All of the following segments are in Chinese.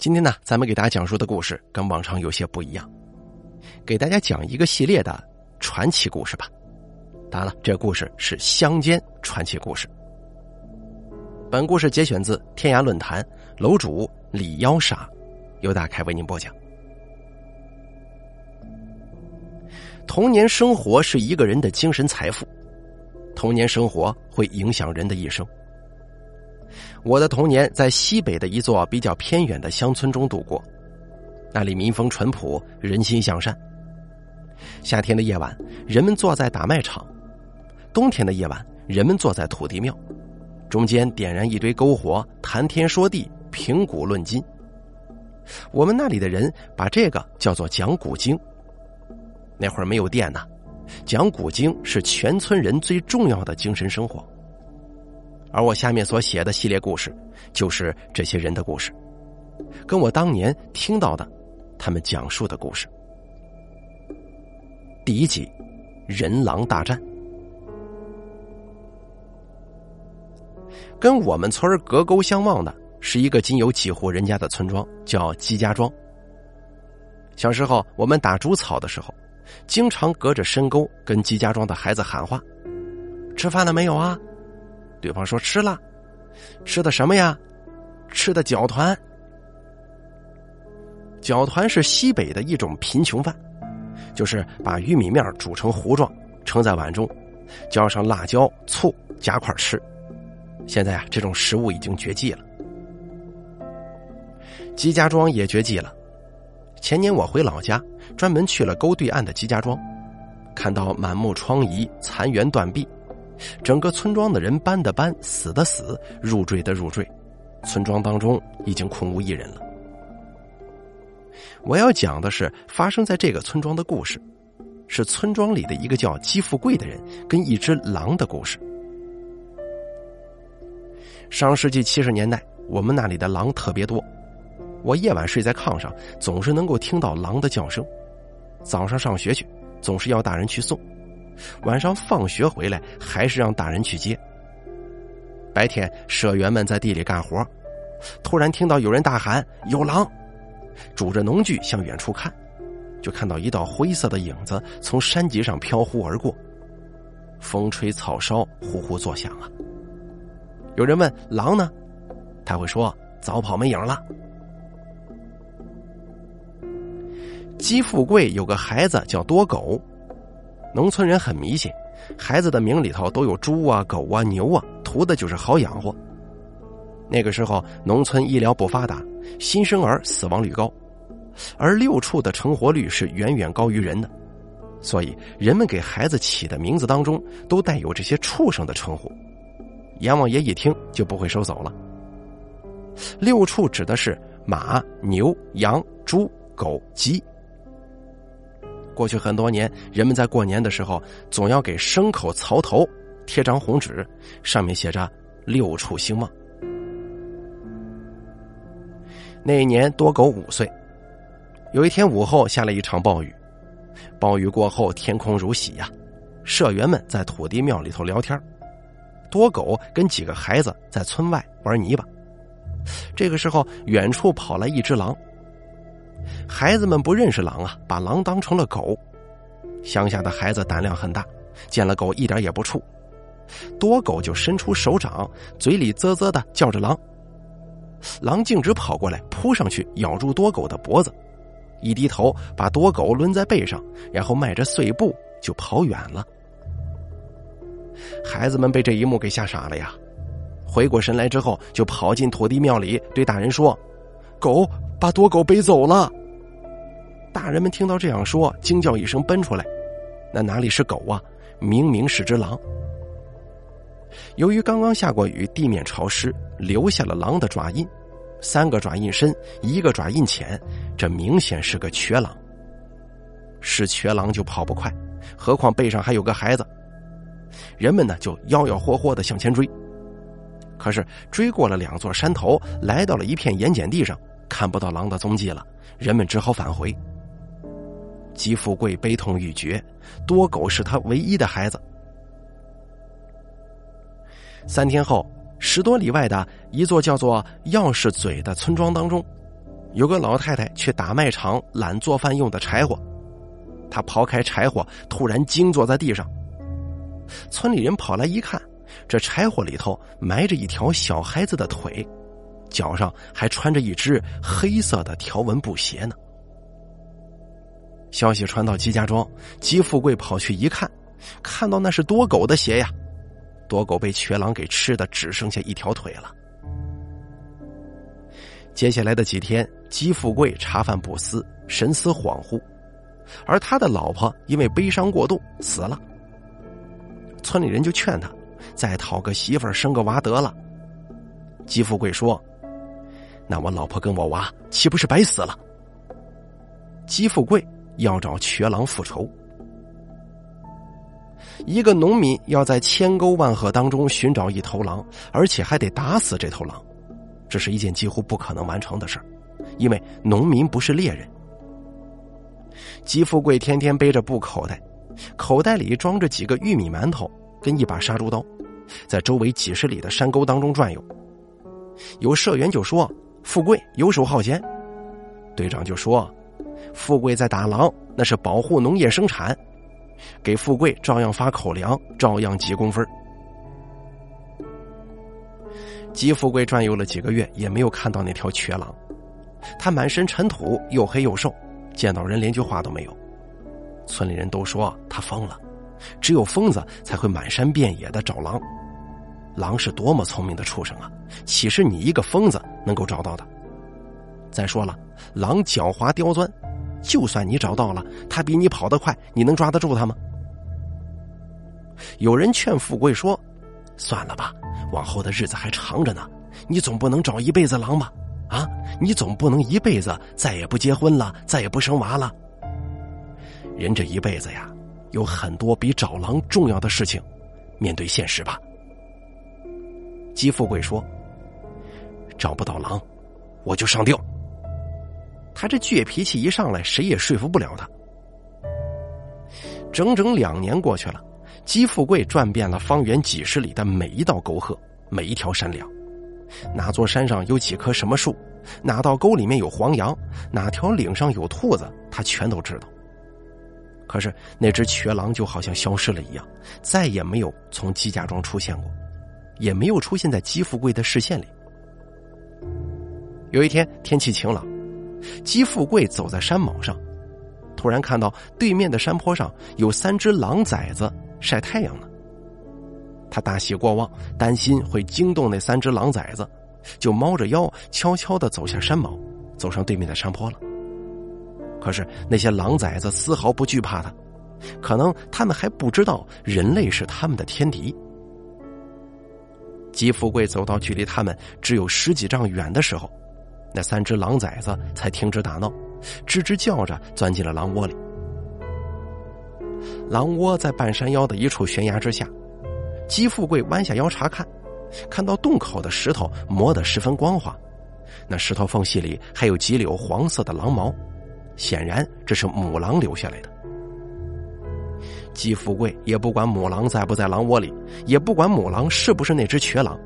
今天呢，咱们给大家讲述的故事跟往常有些不一样，给大家讲一个系列的传奇故事吧。当然了，这故事是乡间传奇故事。本故事节选自天涯论坛楼主李妖傻，由大开为您播讲。童年生活是一个人的精神财富，童年生活会影响人的一生。我的童年在西北的一座比较偏远的乡村中度过，那里民风淳朴，人心向善。夏天的夜晚，人们坐在打麦场；冬天的夜晚，人们坐在土地庙，中间点燃一堆篝火，谈天说地，评古论今。我们那里的人把这个叫做讲古经。那会儿没有电呢，讲古经是全村人最重要的精神生活。而我下面所写的系列故事，就是这些人的故事，跟我当年听到的他们讲述的故事。第一集，人狼大战。跟我们村隔沟相望的是一个仅有几户人家的村庄，叫姬家庄。小时候，我们打猪草的时候，经常隔着深沟跟姬家庄的孩子喊话：“吃饭了没有啊？”对方说吃了，吃的什么呀？吃的饺团。饺团是西北的一种贫穷饭，就是把玉米面煮成糊状，盛在碗中，浇上辣椒、醋，夹块吃。现在啊，这种食物已经绝迹了。吉家庄也绝迹了。前年我回老家，专门去了沟对岸的吉家庄，看到满目疮痍，残垣断壁。整个村庄的人搬的搬，死的死，入赘的入赘，村庄当中已经空无一人了。我要讲的是发生在这个村庄的故事，是村庄里的一个叫姬富贵的人跟一只狼的故事。上世纪七十年代，我们那里的狼特别多，我夜晚睡在炕上，总是能够听到狼的叫声。早上上学去，总是要大人去送。晚上放学回来，还是让大人去接。白天社员们在地里干活，突然听到有人大喊“有狼”，拄着农具向远处看，就看到一道灰色的影子从山脊上飘忽而过，风吹草烧，呼呼作响啊。有人问狼呢，他会说早跑没影了。姬富贵有个孩子叫多狗。农村人很迷信，孩子的名里头都有猪啊、狗啊、牛啊，图的就是好养活。那个时候，农村医疗不发达，新生儿死亡率高，而六畜的成活率是远远高于人的，所以人们给孩子起的名字当中都带有这些畜生的称呼。阎王爷一听就不会收走了。六畜指的是马、牛、羊、猪、狗、鸡。过去很多年，人们在过年的时候总要给牲口槽头贴张红纸，上面写着“六畜兴旺”。那一年多狗五岁，有一天午后下了一场暴雨，暴雨过后天空如洗呀，社员们在土地庙里头聊天，多狗跟几个孩子在村外玩泥巴。这个时候，远处跑来一只狼。孩子们不认识狼啊，把狼当成了狗。乡下的孩子胆量很大，见了狗一点也不怵。多狗就伸出手掌，嘴里啧啧的叫着狼。狼径直跑过来，扑上去咬住多狗的脖子，一低头把多狗抡在背上，然后迈着碎步就跑远了。孩子们被这一幕给吓傻了呀！回过神来之后，就跑进土地庙里，对大人说：“狗把多狗背走了。”大人们听到这样说，惊叫一声，奔出来。那哪里是狗啊？明明是只狼。由于刚刚下过雨，地面潮湿，留下了狼的爪印，三个爪印深，一个爪印浅，这明显是个瘸狼。是瘸狼就跑不快，何况背上还有个孩子。人们呢就吆吆喝喝的向前追。可是追过了两座山头，来到了一片盐碱地上，看不到狼的踪迹了。人们只好返回。姬富贵悲痛欲绝，多狗是他唯一的孩子。三天后，十多里外的一座叫做钥匙嘴的村庄当中，有个老太太去打麦场揽做饭用的柴火，她刨开柴火，突然惊坐在地上。村里人跑来一看，这柴火里头埋着一条小孩子的腿，脚上还穿着一只黑色的条纹布鞋呢。消息传到姬家庄，姬富贵跑去一看，看到那是多狗的鞋呀，多狗被瘸狼给吃的只剩下一条腿了。接下来的几天，姬富贵茶饭不思，神思恍惚，而他的老婆因为悲伤过度死了。村里人就劝他，再讨个媳妇生个娃得了。姬富贵说：“那我老婆跟我娃岂不是白死了？”姬富贵。要找瘸狼复仇。一个农民要在千沟万壑当中寻找一头狼，而且还得打死这头狼，这是一件几乎不可能完成的事儿，因为农民不是猎人。姬富贵天天背着布口袋，口袋里装着几个玉米馒头跟一把杀猪刀，在周围几十里的山沟当中转悠。有社员就说：“富贵游手好闲。”队长就说。富贵在打狼，那是保护农业生产，给富贵照样发口粮，照样积工分。吉富贵转悠了几个月，也没有看到那条瘸狼。他满身尘土，又黑又瘦，见到人连句话都没有。村里人都说他疯了，只有疯子才会满山遍野的找狼。狼是多么聪明的畜生啊，岂是你一个疯子能够找到的？再说了，狼狡猾刁钻。就算你找到了，他比你跑得快，你能抓得住他吗？有人劝富贵说：“算了吧，往后的日子还长着呢，你总不能找一辈子狼吧？啊，你总不能一辈子再也不结婚了，再也不生娃了。人这一辈子呀，有很多比找狼重要的事情，面对现实吧。”姬富贵说：“找不到狼，我就上吊。”他这倔脾气一上来，谁也说服不了他。整整两年过去了，姬富贵转遍了方圆几十里的每一道沟壑，每一条山梁，哪座山上有几棵什么树，哪道沟里面有黄羊，哪条岭上有兔子，他全都知道。可是那只瘸狼就好像消失了一样，再也没有从姬家庄出现过，也没有出现在姬富贵的视线里。有一天天气晴朗。姬富贵走在山峁上，突然看到对面的山坡上有三只狼崽子晒太阳呢。他大喜过望，担心会惊动那三只狼崽子，就猫着腰悄悄的走下山峁，走上对面的山坡了。可是那些狼崽子丝毫不惧怕他，可能他们还不知道人类是他们的天敌。姬富贵走到距离他们只有十几丈远的时候。那三只狼崽子才停止打闹，吱吱叫着钻进了狼窝里。狼窝在半山腰的一处悬崖之下，姬富贵弯下腰查看，看到洞口的石头磨得十分光滑，那石头缝隙里还有几绺黄色的狼毛，显然这是母狼留下来的。姬富贵也不管母狼在不在狼窝里，也不管母狼是不是那只瘸狼，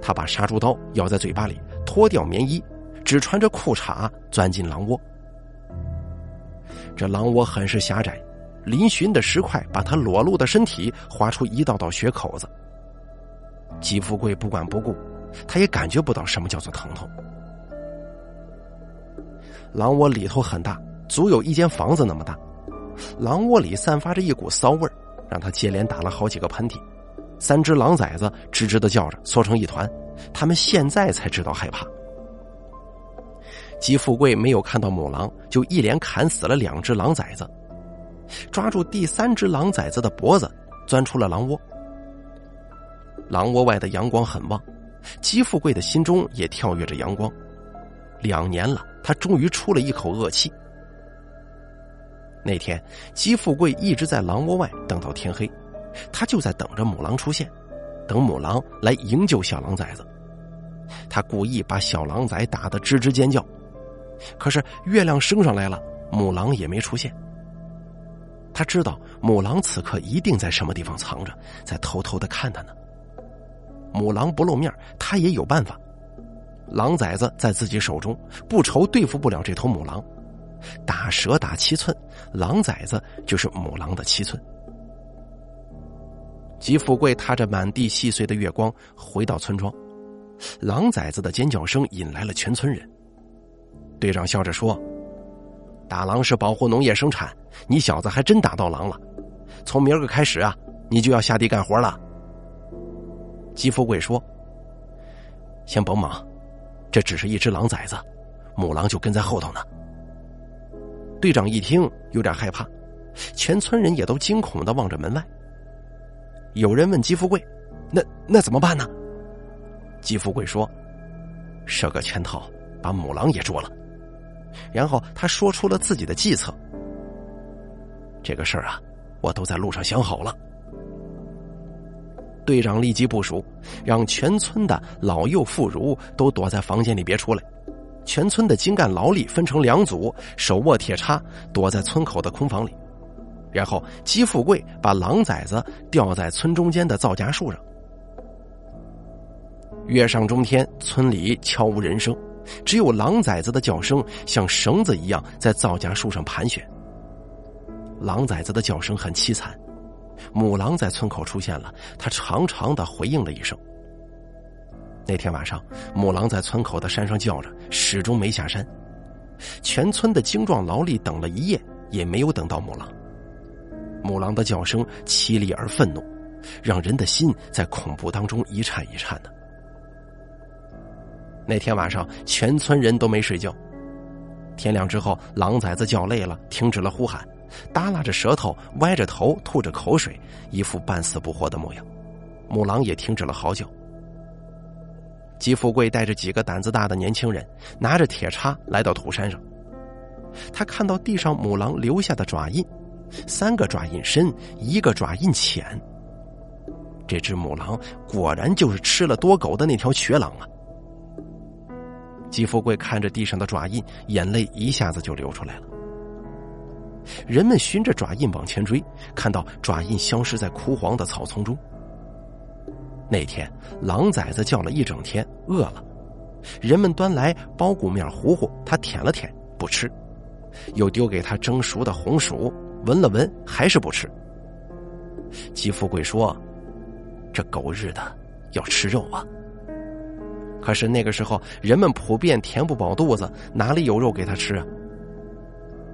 他把杀猪刀咬在嘴巴里。脱掉棉衣，只穿着裤衩钻进狼窝。这狼窝很是狭窄，嶙峋的石块把他裸露的身体划出一道道血口子。姬富贵不管不顾，他也感觉不到什么叫做疼痛。狼窝里头很大，足有一间房子那么大。狼窝里散发着一股骚味儿，让他接连打了好几个喷嚏。三只狼崽子吱吱的叫着，缩成一团。他们现在才知道害怕。姬富贵没有看到母狼，就一连砍死了两只狼崽子，抓住第三只狼崽子的脖子，钻出了狼窝。狼窝外的阳光很旺，姬富贵的心中也跳跃着阳光。两年了，他终于出了一口恶气。那天，姬富贵一直在狼窝外等到天黑，他就在等着母狼出现。等母狼来营救小狼崽子，他故意把小狼崽打得吱吱尖叫。可是月亮升上来了，母狼也没出现。他知道母狼此刻一定在什么地方藏着，在偷偷的看他呢。母狼不露面，他也有办法。狼崽子在自己手中，不愁对付不了这头母狼。打蛇打七寸，狼崽子就是母狼的七寸。吉富贵踏着满地细碎的月光回到村庄，狼崽子的尖叫声引来了全村人。队长笑着说：“打狼是保护农业生产，你小子还真打到狼了。从明儿个开始啊，你就要下地干活了。”吉富贵说：“先甭忙，这只是一只狼崽子，母狼就跟在后头呢。”队长一听有点害怕，全村人也都惊恐的望着门外。有人问吉富贵：“那那怎么办呢？”吉富贵说：“设个圈套，把母狼也捉了。”然后他说出了自己的计策：“这个事儿啊，我都在路上想好了。”队长立即部署，让全村的老幼妇孺都躲在房间里别出来。全村的精干劳力分成两组，手握铁叉，躲在村口的空房里。然后，姬富贵把狼崽子吊在村中间的皂荚树上。月上中天，村里悄无人声，只有狼崽子的叫声像绳子一样在皂荚树上盘旋。狼崽子的叫声很凄惨，母狼在村口出现了，它长长的回应了一声。那天晚上，母狼在村口的山上叫着，始终没下山。全村的精壮劳力等了一夜，也没有等到母狼。母狼的叫声凄厉而愤怒，让人的心在恐怖当中一颤一颤的。那天晚上，全村人都没睡觉。天亮之后，狼崽子叫累了，停止了呼喊，耷拉着舌头，歪着头，吐着口水，一副半死不活的模样。母狼也停止了嚎叫。吉富贵带着几个胆子大的年轻人，拿着铁叉来到土山上。他看到地上母狼留下的爪印，三个爪印深，一个爪印浅。这只母狼果然就是吃了多狗的那条瘸狼啊！季富贵看着地上的爪印，眼泪一下子就流出来了。人们循着爪印往前追，看到爪印消失在枯黄的草丛中。那天，狼崽子叫了一整天，饿了。人们端来包谷面糊糊，他舔了舔，不吃；又丢给他蒸熟的红薯，闻了闻，还是不吃。吉富贵说：“这狗日的要吃肉啊！”可是那个时候，人们普遍填不饱肚子，哪里有肉给他吃啊？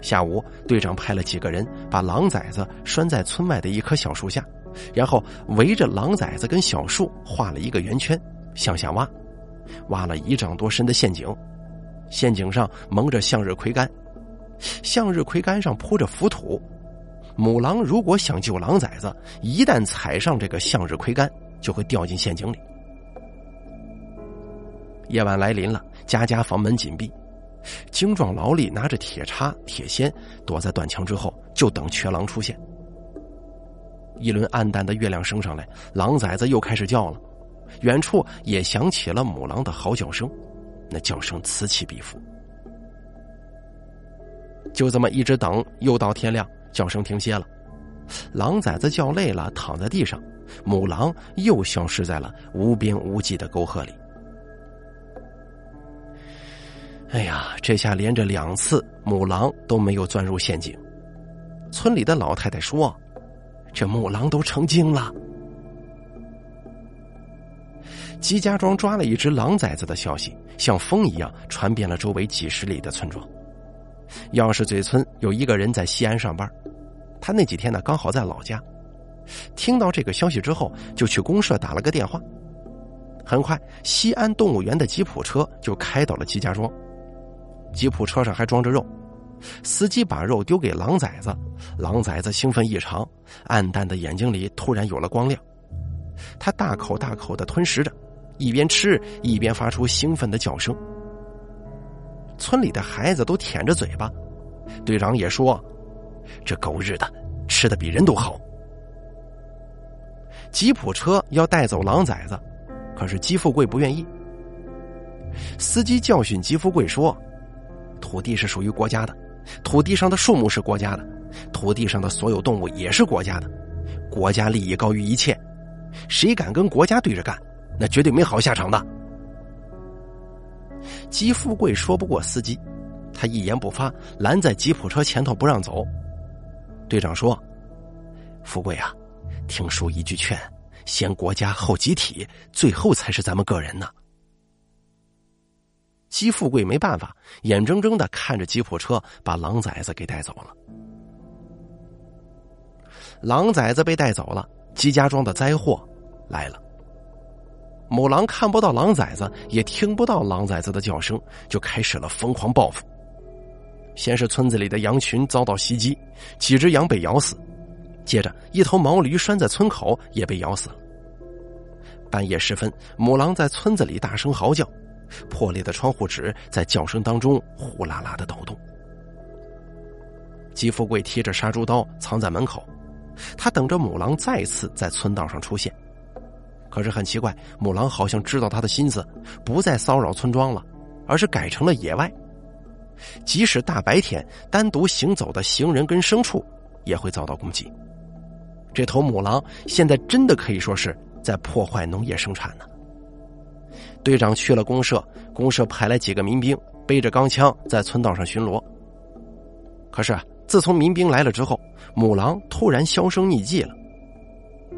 下午，队长派了几个人把狼崽子拴在村外的一棵小树下。然后围着狼崽子跟小树画了一个圆圈，向下挖，挖了一丈多深的陷阱，陷阱上蒙着向日葵干，向日葵杆上铺着浮土。母狼如果想救狼崽子，一旦踩上这个向日葵杆，就会掉进陷阱里。夜晚来临了，家家房门紧闭，精壮劳力拿着铁叉、铁锨躲在断墙之后，就等瘸狼出现。一轮暗淡的月亮升上来，狼崽子又开始叫了，远处也响起了母狼的嚎叫声，那叫声此起彼伏。就这么一直等，又到天亮，叫声停歇了，狼崽子叫累了，躺在地上，母狼又消失在了无边无际的沟壑里。哎呀，这下连着两次，母狼都没有钻入陷阱。村里的老太太说。这母狼都成精了。姬家庄抓了一只狼崽子的消息，像风一样传遍了周围几十里的村庄。钥匙嘴村有一个人在西安上班，他那几天呢刚好在老家。听到这个消息之后，就去公社打了个电话。很快，西安动物园的吉普车就开到了姬家庄，吉普车上还装着肉。司机把肉丢给狼崽子，狼崽子兴奋异常，暗淡的眼睛里突然有了光亮。他大口大口的吞食着，一边吃一边发出兴奋的叫声。村里的孩子都舔着嘴巴，队长也说：“这狗日的，吃的比人都好。”吉普车要带走狼崽子，可是吉富贵不愿意。司机教训吉富贵说：“土地是属于国家的。”土地上的树木是国家的，土地上的所有动物也是国家的，国家利益高于一切，谁敢跟国家对着干，那绝对没好下场的。姬富贵说不过司机，他一言不发，拦在吉普车前头不让走。队长说：“富贵啊，听叔一句劝，先国家后集体，最后才是咱们个人呢。”姬富贵没办法，眼睁睁的看着吉普车把狼崽子给带走了。狼崽子被带走了，姬家庄的灾祸来了。母狼看不到狼崽子，也听不到狼崽子的叫声，就开始了疯狂报复。先是村子里的羊群遭到袭击，几只羊被咬死；接着，一头毛驴拴在村口也被咬死了。半夜时分，母狼在村子里大声嚎叫，破裂的窗户纸在叫声当中呼啦啦的抖动。季富贵提着杀猪刀藏在门口，他等着母狼再次在村道上出现。可是很奇怪，母狼好像知道他的心思，不再骚扰村庄了，而是改成了野外。即使大白天单独行走的行人跟牲畜，也会遭到攻击。这头母狼现在真的可以说是在破坏农业生产呢。队长去了公社，公社派来几个民兵，背着钢枪在村道上巡逻。可是自从民兵来了之后，母狼突然销声匿迹了。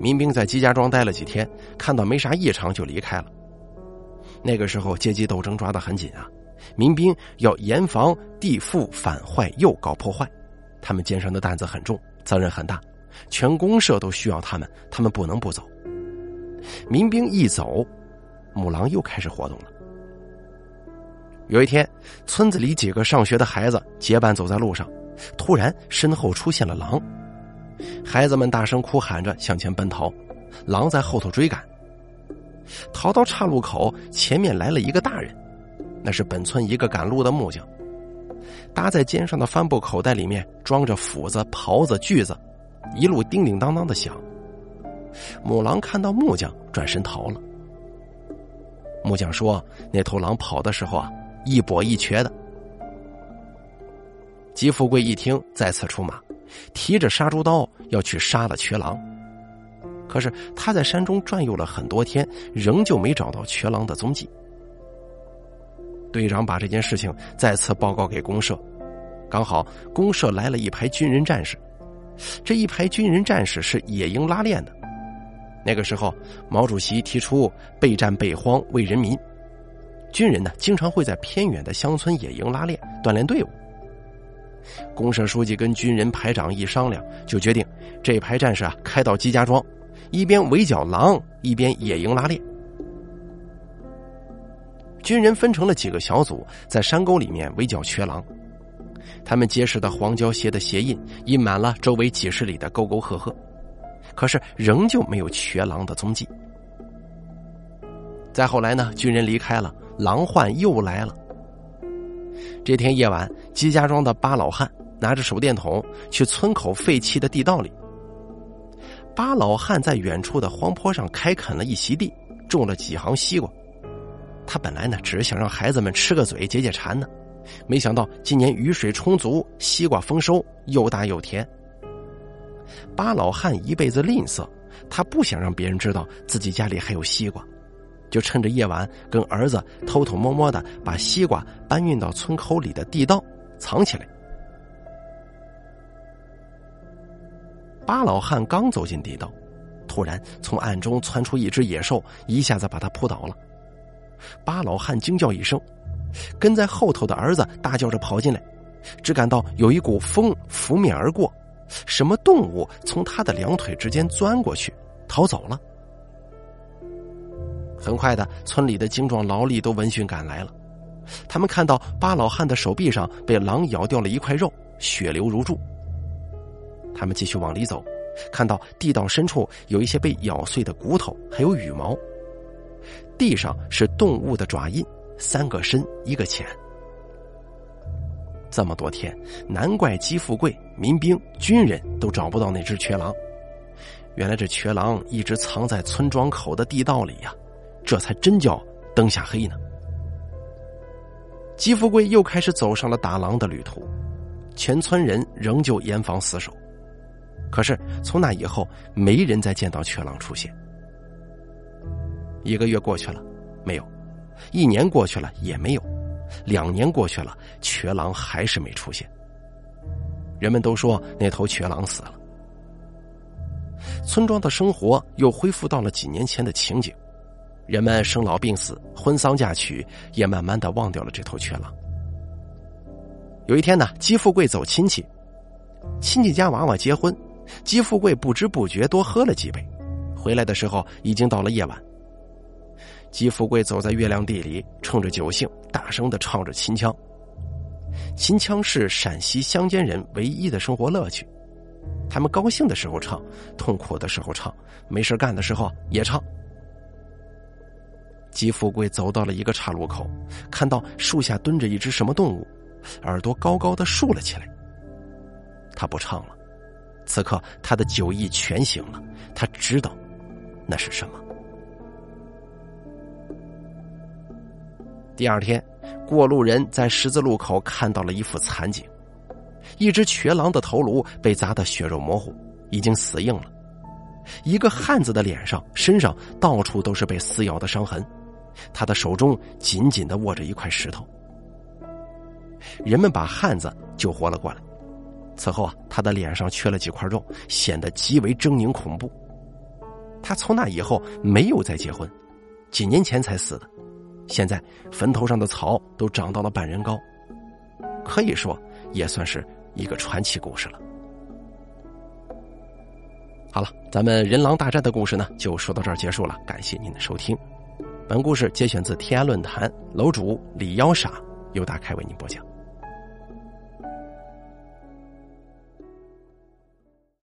民兵在姬家庄待了几天，看到没啥异常就离开了。那个时候阶级斗争抓得很紧啊，民兵要严防地富反坏右搞破坏，他们肩上的担子很重，责任很大，全公社都需要他们，他们不能不走。民兵一走，母狼又开始活动了。有一天，村子里几个上学的孩子结伴走在路上，突然身后出现了狼。孩子们大声哭喊着向前奔逃，狼在后头追赶。逃到岔路口，前面来了一个大人，那是本村一个赶路的木匠，搭在肩上的帆布口袋里面装着斧子、刨子、锯子，一路叮叮当当的响。母狼看到木匠，转身逃了。木匠说：“那头狼跑的时候啊，一跛一瘸的。”吉富贵一听，再次出马。提着杀猪刀要去杀了瘸狼，可是他在山中转悠了很多天，仍旧没找到瘸狼的踪迹。队长把这件事情再次报告给公社，刚好公社来了一排军人战士，这一排军人战士是野营拉练的。那个时候，毛主席提出备战备荒为人民，军人呢经常会在偏远的乡村野营拉练，锻炼队伍。公社书记跟军人排长一商量，就决定这排战士啊开到姬家庄，一边围剿狼，一边野营拉练。军人分成了几个小组，在山沟里面围剿瘸狼。他们结实的黄胶鞋的鞋印印满了周围几十里的沟沟壑壑，可是仍旧没有瘸狼的踪迹。再后来呢，军人离开了，狼患又来了。这天夜晚，姬家庄的巴老汉拿着手电筒去村口废弃的地道里。巴老汉在远处的荒坡上开垦了一席地，种了几行西瓜。他本来呢，只是想让孩子们吃个嘴解解馋呢，没想到今年雨水充足，西瓜丰收，又大又甜。巴老汉一辈子吝啬，他不想让别人知道自己家里还有西瓜。就趁着夜晚，跟儿子偷偷摸摸的把西瓜搬运到村口里的地道藏起来。巴老汉刚走进地道，突然从暗中窜出一只野兽，一下子把他扑倒了。巴老汉惊叫一声，跟在后头的儿子大叫着跑进来，只感到有一股风拂面而过，什么动物从他的两腿之间钻过去，逃走了。很快的，村里的精壮劳力都闻讯赶来了。他们看到巴老汉的手臂上被狼咬掉了一块肉，血流如注。他们继续往里走，看到地道深处有一些被咬碎的骨头，还有羽毛。地上是动物的爪印，三个深一个浅。这么多天，难怪姬富贵、民兵、军人都找不到那只瘸狼。原来这瘸狼一直藏在村庄口的地道里呀。这才真叫灯下黑呢。姬富贵又开始走上了打狼的旅途，全村人仍旧严防死守。可是从那以后，没人再见到瘸狼出现。一个月过去了，没有；一年过去了，也没有；两年过去了，瘸狼还是没出现。人们都说那头瘸狼死了。村庄的生活又恢复到了几年前的情景，人们生老病死、婚丧嫁娶，也慢慢的忘掉了这头瘸狼。有一天呢，姬富贵走亲戚，亲戚家娃娃结婚，姬富贵不知不觉多喝了几杯，回来的时候已经到了夜晚。姬富贵走在月亮地里，冲着酒兴，大声的唱着秦腔。秦腔是陕西乡间人唯一的生活乐趣，他们高兴的时候唱，痛苦的时候唱，没事干的时候也唱。姬富贵走到了一个岔路口，看到树下蹲着一只什么动物，耳朵高高的竖了起来。他不唱了，此刻他的酒意全醒了，他知道那是什么。第二天，过路人在十字路口看到了一副惨景：一只瘸狼的头颅被砸得血肉模糊，已经死硬了；一个汉子的脸上、身上到处都是被撕咬的伤痕，他的手中紧紧的握着一块石头。人们把汉子救活了过来。此后啊，他的脸上缺了几块肉，显得极为狰狞恐怖。他从那以后没有再结婚，几年前才死的。现在坟头上的草都长到了半人高，可以说也算是一个传奇故事了。好了，咱们人狼大战的故事呢，就说到这儿结束了。感谢您的收听，本故事节选自天涯论坛楼主李妖傻，由大开为您播讲。